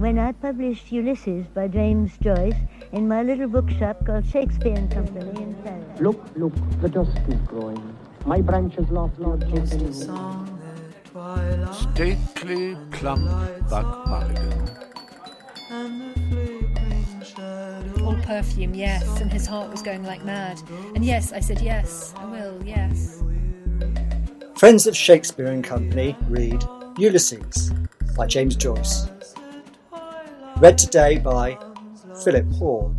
when I published Ulysses by James Joyce in my little bookshop called Shakespeare and Company in Paris. Look, look, the dusk is growing. My branches lost lodgings in Stately, clump Buck Mulligan. All perfume, yes, and his heart was going like mad. And yes, I said yes, I will, yes. Friends of Shakespeare and Company read Ulysses by James Joyce. Read today by Philip Hoare.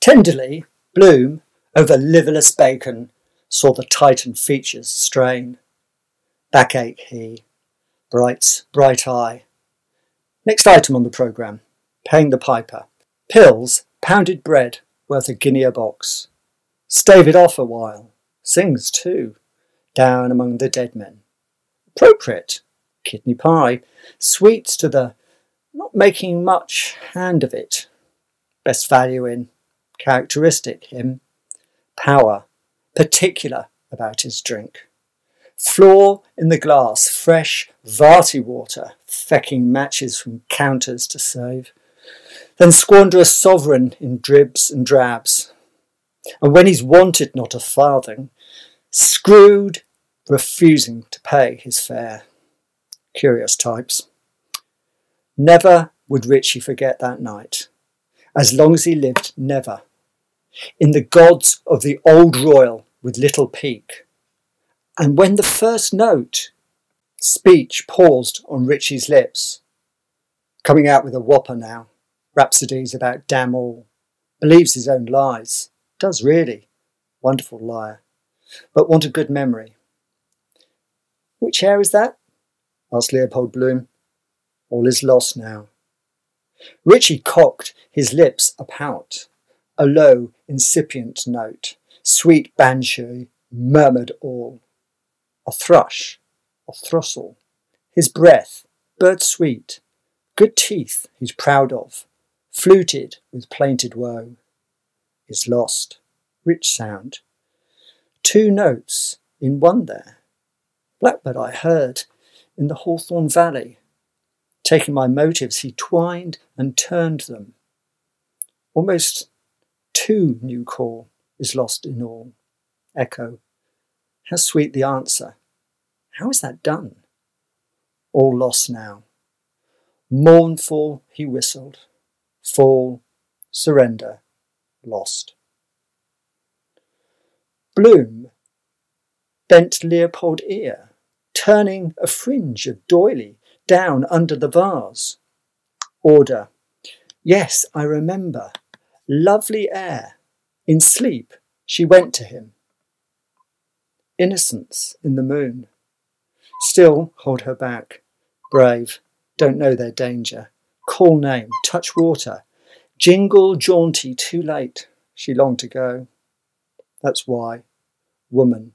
Tenderly, Bloom, over liverless bacon, saw the Titan features strain. Backache he, bright's bright eye. Next item on the programme, paying the piper. Pills, pounded bread, worth a guinea a box. Stave it off a while. Sings too, down among the dead men. Appropriate, kidney pie, sweets to the not making much hand of it. Best value in characteristic him, power, particular about his drink. Floor in the glass, fresh Vartry water, fecking matches from counters to save. Then squander a sovereign in dribs and drabs. And when he's wanted not a farthing, screwed, refusing to pay his fare. Curious types. Never would Richie forget that night. As long as he lived, never in the gods of the old royal with little peak. And when the first note, speech paused on Richie's lips, coming out with a whopper now, rhapsodies about damn all, believes his own lies, does really, wonderful liar, but want a good memory. Which hair is that? asked Leopold Bloom. All is lost now. Richie cocked his lips a pout a low, incipient note. Sweet banshee murmured all. A thrush, a throstle. His breath, bird sweet. Good teeth he's proud of. Fluted with plainted woe. Is lost. Rich sound. Two notes in one there. Blackbird I heard in the Hawthorn Valley. Taking my motives, he twined and turned them. Almost Two new call is lost in all. Echo. How sweet the answer. How is that done? All lost now. Mournful he whistled. Fall, surrender, lost. Bloom bent Leopold ear, turning a fringe of doily down under the vase. Order. Yes, I remember. Lovely air. In sleep, she went to him. Innocence in the moon. Still hold her back. Brave, don't know their danger. Call name, touch water. Jingle jaunty, too late. She longed to go. That's why. Woman,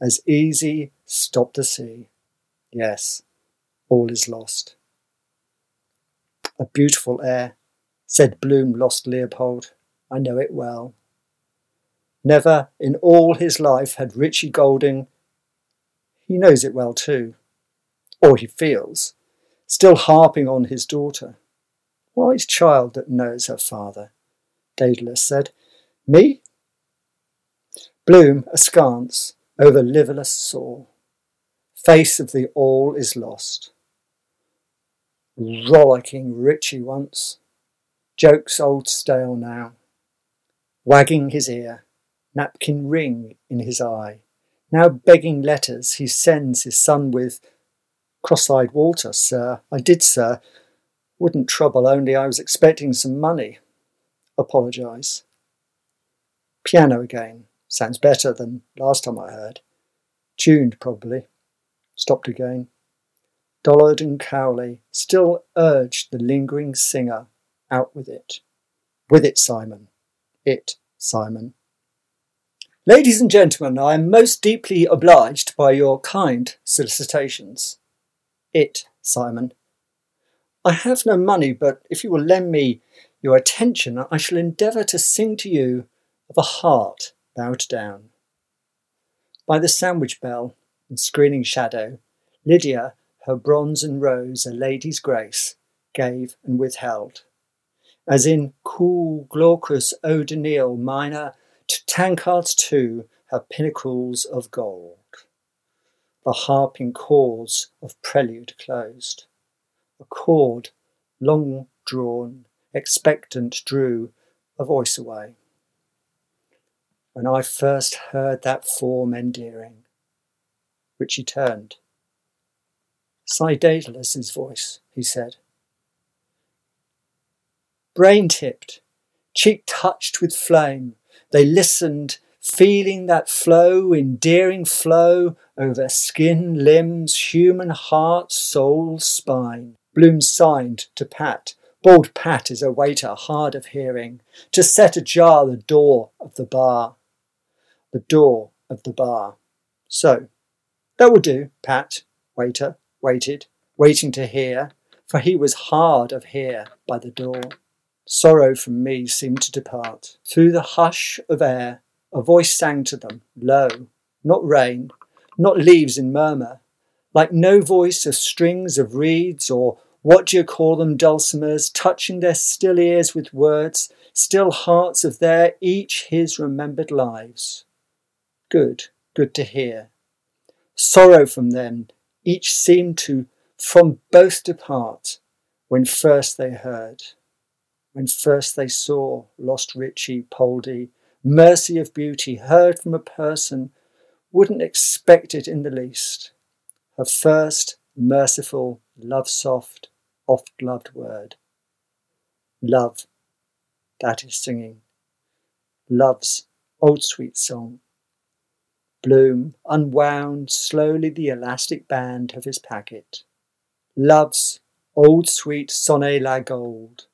as easy, stop the sea. Yes, all is lost. A beautiful air, said Bloom lost Leopold. I know it well. Never in all his life had Richie Goulding. he knows it well too, or he feels, still harping on his daughter. Wise child that knows her father, Dedalus said. Me? Bloom askance over liverless soul. Face of the all is lost. Rollicking Richie once, Jokes old stale now. Wagging his ear, napkin ring in his eye. Now begging letters he sends his son with Cross-eyed Walter, sir. I did, sir. Wouldn't trouble, only I was expecting some money. Apologise. Piano again. Sounds better than last time I heard. Tuned, probably. Stopped again. Dollard and Cowley still urged the lingering singer out with it. With it, Simon. It, Simon. Ladies and gentlemen, I am most deeply obliged by your kind solicitations. It, Simon. I have no money, but if you will lend me your attention, I shall endeavour to sing to you of a heart bowed down. By the sandwich bell and screening shadow, Lydia, her bronze and rose, a lady's grace, gave and withheld. As in cool glaucous O'Daniel Mina to tankards too, her pinnacles of gold. The harping chords of prelude closed. A chord, long drawn, expectant, drew a voice away. When I first heard that form endearing, Richie turned. Si Dedalus's voice, he said. Brain tipped, cheek touched with flame, they listened, feeling that flow, endearing flow over skin, limbs, human heart, soul, spine. Bloom signed to Pat. Bald Pat is a waiter hard of hearing, to set ajar the door of the bar. The door of the bar. So, that will do, Pat, waiter, waited, waiting to hear, for he was hard of hear by the door. Sorrow from me seemed to depart. Through the hush of air, a voice sang to them, low, not rain, not leaves in murmur, like no voice of strings of reeds or what do you call them, dulcimers, touching their still ears with words, still hearts of their each his remembered lives. Good, good to hear. Sorrow from them, each seemed to from both depart when first they heard when first they saw lost Richie Poldy, mercy of beauty heard from a person wouldn't expect it in the least. Her first merciful, love soft, oft loved word. Love, that is singing. Love's old sweet song. Bloom unwound slowly the elastic band of his packet. Love's old sweet sonnet la gold.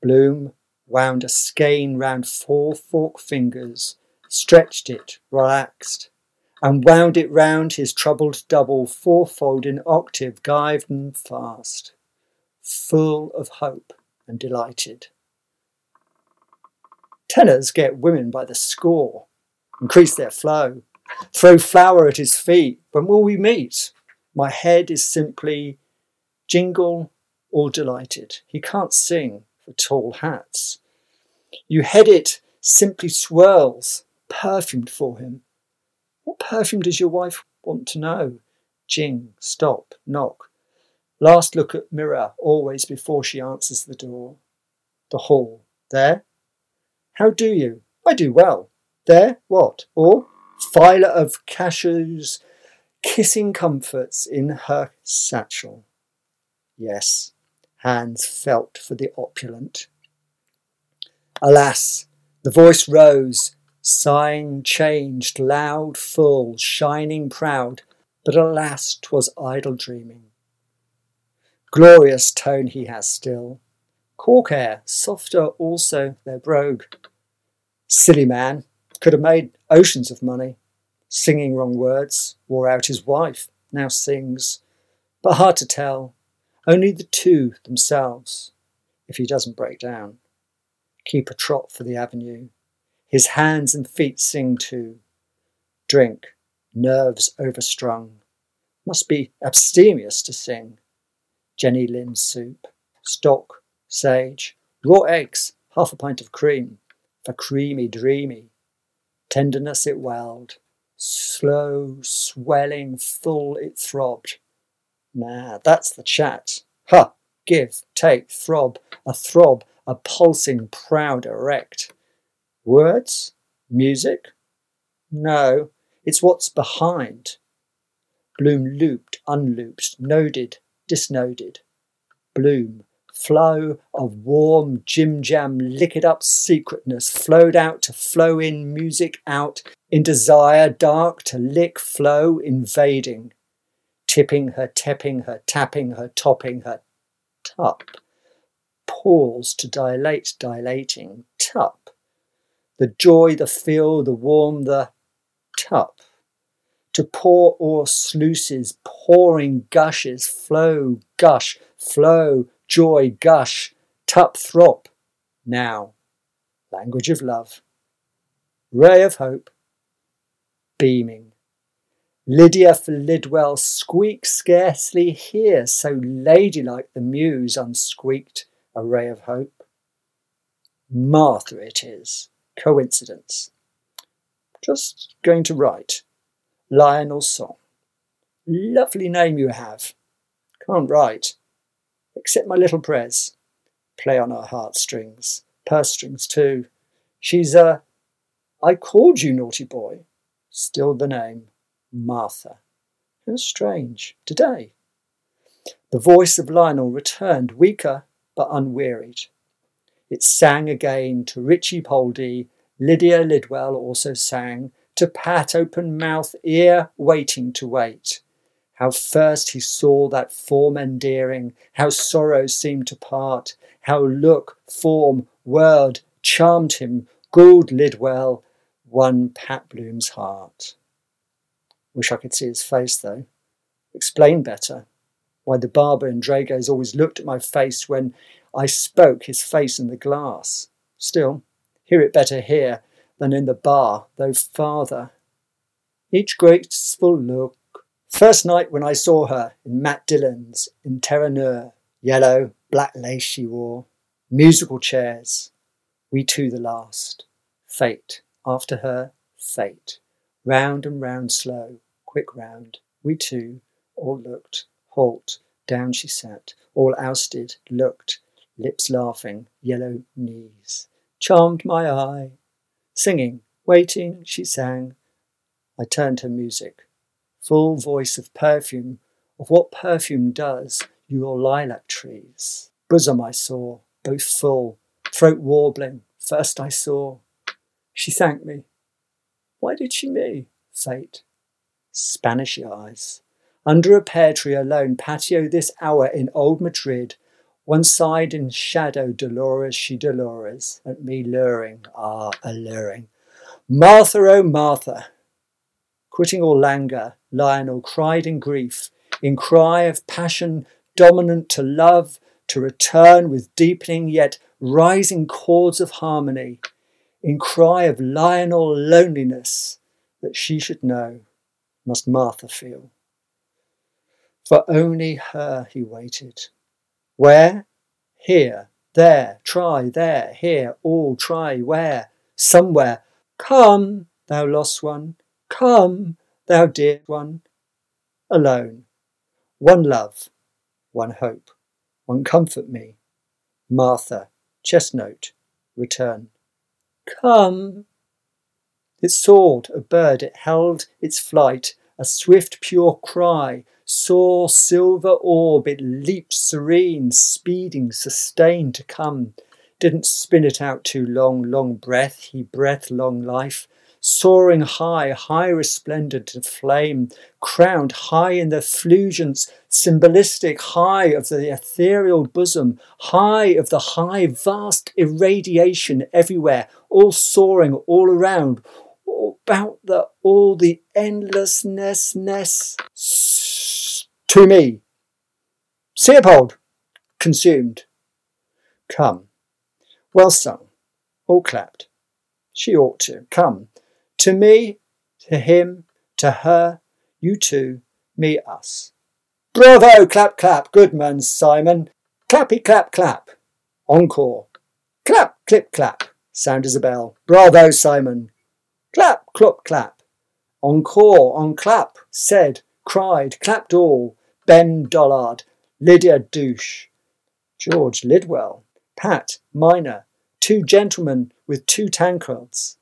Bloom wound a skein round four forked fingers, stretched it, relaxed, and wound it round his troubled double, fourfold in octave, gyved and fast, full of hope and delighted. Tenors get women by the score, increase their flow, throw flour at his feet. When will we meet? My head is simply jingle or delighted. He can't sing, for tall hats. You head it simply swirls, perfumed for him. What perfume does your wife want to know? Jing, stop, knock. Last look at mirror, always before she answers the door. The hall. There? How do you? I do well. There? What? Or? Filer of cashews, kissing comforts in her satchel. Yes, hands felt for the opulent. Alas, the voice rose, sighing changed, loud, full, shining, proud, but alas, 'twas idle dreaming. Glorious tone he has still, cork air, softer also their brogue. Silly man, could have made oceans of money. Singing wrong words, wore out his wife, now sings. But hard to tell, only the two themselves, if he doesn't break down. Keep a trot for the avenue. His hands and feet sing too. Drink, nerves overstrung. Must be abstemious to sing. Jenny Lind soup, stock, sage, raw eggs, half a pint of cream, for creamy dreamy. Tenderness it welled, slow, swelling, full it throbbed. Nah, that's the chat. Ha! Give, take, throb, a throb, a pulsing, proud, erect. Words? Music? No, it's what's behind. Bloom looped, unlooped, noded, disnoded. Bloom, flow of warm, jim jam, lick it up secretness, flowed out to flow in, music out, in desire, dark to lick, flow, invading tipping her, tapping her, tapping her, topping her, tup. Pause to dilate, dilating, tup. The joy, the feel, the warm, the tup. To pour o'er sluices, pouring gushes, flow, gush, flow, joy, gush, tup, throp. Now, language of love, ray of hope, beaming Lydia for Lidwell squeak scarcely hear, so ladylike the muse unsqueaked a ray of hope. Martha it is, coincidence. Just going to write. Lionel's song. Lovely name you have. Can't write. Except my little prayers. Play on her heartstrings. Purse strings too. She's a. I called you naughty boy. Still the name. Martha. How strange. Today. The voice of Lionel returned, weaker but unwearied. It sang again to Richie Poldy. Lydia Lidwell also sang to Pat, open mouth, ear waiting to wait. How first he saw that form endearing, how sorrow seemed to part, how look, form, word charmed him, Gould Lidwell won Pat Bloom's heart. Wish I could see his face though. Explain better why the barber in Drago's always looked at my face when I spoke his face in the glass. Still, hear it better here than in the bar, though farther. Each graceful look. First night when I saw her in Matt Dillon's in Terenure, yellow, black lace she wore, musical chairs. We two the last. Fate, after her, fate. Round and round slow, quick round, we two all looked, halt, down she sat, all ousted, looked, lips laughing, yellow knees. Charmed my eye. Singing, waiting, she sang. I turned her music. Full voice of perfume, of what perfume does, your lilac trees. Bosom I saw, both full, throat warbling, first I saw. She thanked me. Why did she me? Fate. Spanish eyes. Under a pear tree alone, patio this hour in old Madrid. One side in shadow, Dolores, she Dolores, at me luring, ah, alluring. Martha, oh Martha! Quitting all languor, Lionel cried in grief, in cry of passion dominant to love, to return with deepening yet rising chords of harmony, in cry of Lionel loneliness that she should know must Martha feel. For only her he waited. Where? Here, there, try, there, here, all try, where? Somewhere. Come, thou lost one, come, thou dear one. Alone. One love, one hope, one comfort me. Martha, chest note, return. Come. It soared, a bird, it held its flight, a swift, pure cry, saw silver orb, it leaped serene, speeding, sustained to come. Didn't spin it out too long, long breath, he breath, long life. Soaring high, high resplendent of flame, crowned high in the effulgence, symbolistic high of the ethereal bosom, high of the high, vast irradiation everywhere, all soaring all around, about the all the endlessness to me. Siopold, consumed. Come. Well sung. All clapped. She ought to. Come. To me, to him, to her, you two, me, us. Bravo! Clap, clap. Good man, Simon. Clappy, clap, clap. Encore. Clap, clip, clap. Sound as a bell. Bravo, Simon. Clap, clop, clap. Encore, on clap, said, cried, clapped all. Ben Dollard, Lydia Douce, George Lidwell, Pat Mina, two gentlemen with two tankards.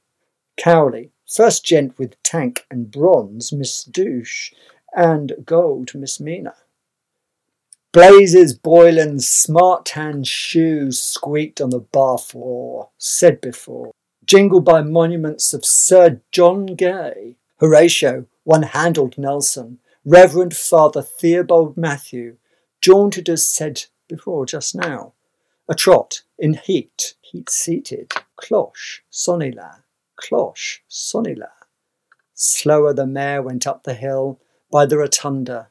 Cowley, first gent with tank and bronze, Miss Douce, and gold, Miss Mina. Blazes Boylan's smart tan shoes squeaked on the bar floor, said before jingled by monuments of Sir John Gray, Horatio, one-handled Nelson, Reverend Father Theobald Matthew, jaunted as said before just now, a trot in heat, heat-seated, cloche, sonila, cloche, sonila. Slower the mare went up the hill by the rotunda,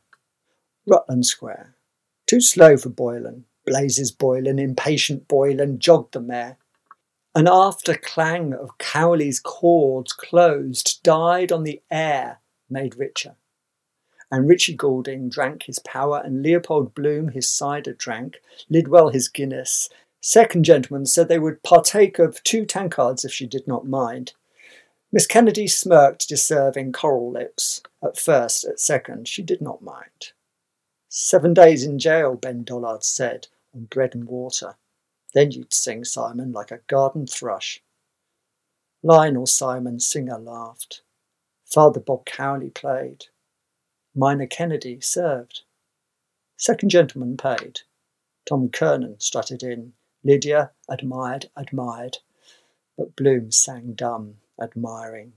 Rutland Square. Too slow for Boylan, blazes Boylan, impatient Boylan, jogged the mare. An after clang of Cowley's chords closed, died on the air, made richer. And Richie Goulding drank his power, and Leopold Bloom his cider drank, Lidwell his Guinness. Second gentleman said they would partake of two tankards if she did not mind. Miss Kennedy smirked, deserving coral lips. At first, at second, she did not mind. Seven days in jail, Ben Dollard said, on bread and water. Then you'd sing, Simon, like a garden thrush. Lionel Simon Singer laughed. Father Bob Cowley played. Mina Kennedy served. Second gentleman paid. Tom Kernan strutted in. Lydia admired, admired. But Bloom sang dumb, admiring.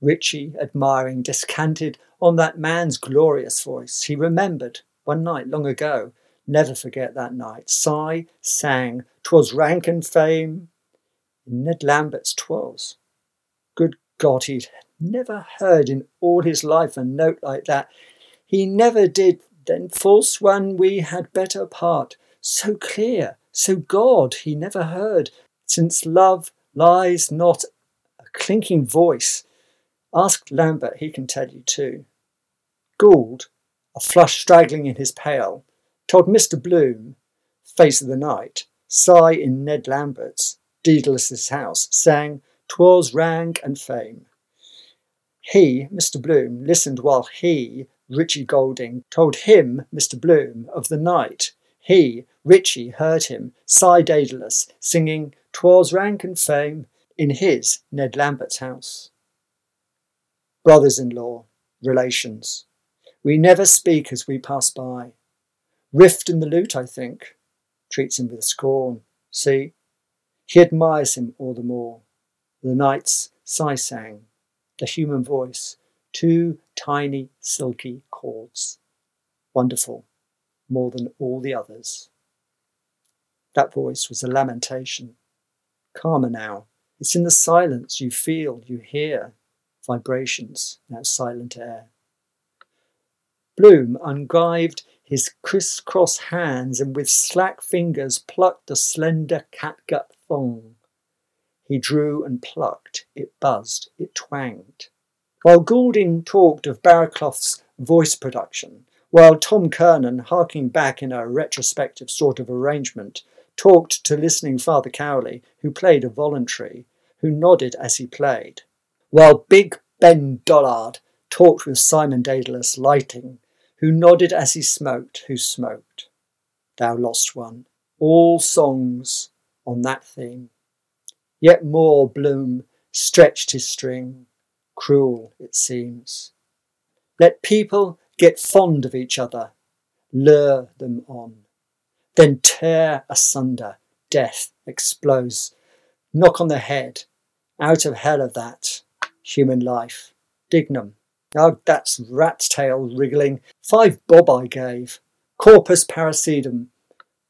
Richie, admiring, descanted on that man's glorious voice. He remembered, one night long ago, never forget that night. Si sang, "'Twas rank and fame." Ned Lambert's "'twas." Good God, he'd never heard in all his life a note like that. He never did. Then false one, we had better part. So clear, so God, he never heard. Since love lies not a clinking voice. Ask Lambert, he can tell you too. Gould, a flush straggling in his pale, told Mr. Bloom, face of the night, Si in Ned Lambert's, Dedalus' house, sang "'Twas rank and fame." He, Mr. Bloom, listened while he, Richie Goulding told him, Mr. Bloom, of the night. He, Richie, heard him, Si Dedalus, singing "'Twas rank and fame" in his, Ned Lambert's house. Brothers in law, relations. We never speak as we pass by. Rift in the lute, I think. Treats him with scorn. See? He admires him all the more. The night's Si sang, the human voice, two tiny silky chords. Wonderful, more than all the others. That voice was a lamentation. Calmer now. It's in the silence you feel, you hear. Vibrations, now silent air. Bloom ungived his criss-cross hands and with slack fingers plucked a slender catgut thong. He drew and plucked, it buzzed, it twanged. While Goulding talked of Barraclough's voice production, while Tom Kernan, harking back in a retrospective sort of arrangement, talked to listening Father Cowley, who played a voluntary, who nodded as he played, while Big Ben Dollard talked with Simon Dedalus lighting, who nodded as he smoked, who smoked. Thou lost one, all songs on that theme. Yet more Bloom stretched his string, cruel it seems. Let people get fond of each other, lure them on, then tear asunder, death explodes, knock on the head, out of hell of that, human life, dignum. Oh, that's rat's tail wriggling. Five bob I gave. Corpus parricidum.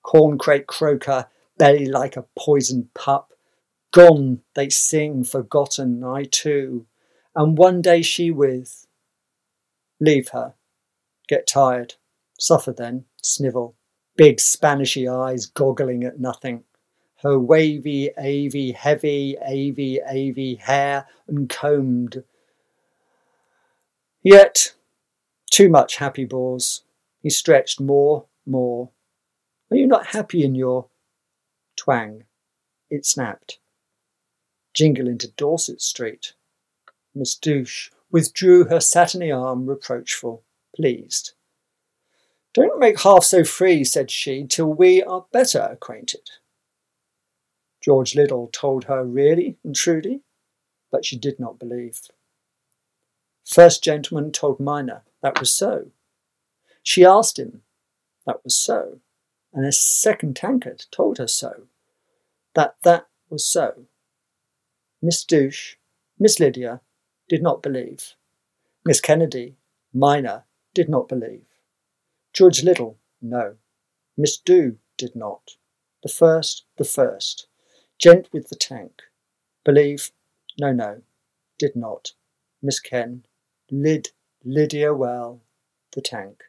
Corncrake croaker, belly like a poisoned pup. Gone, they sing, forgotten, I too and one day she with. Leave her. Get tired. Suffer then. Snivel. Big Spanishy eyes goggling at nothing. Her wavy, avy, heavy, avy, avy hair uncombed. Yet, too much happy bores. He stretched more, more. Are you not happy in your twang? It snapped. Jingle into Dorset Street. Miss Douce withdrew her satiny arm, reproachful, pleased. Don't make half so free, said she, till we are better acquainted. George Lidwell told her really and truly, but she did not believe. First gentleman told Mina that was so. She asked him, that was so, and a second tankard told her so, that that was so. Miss Douce, Miss Lydia, did not believe. Miss Kennedy, Mina, did not believe. George Little, no. Miss Dew did not. The first, the first. Gent with the tank. Believe, no, no, did not. Miss Ken, lid Lydia well, the tank.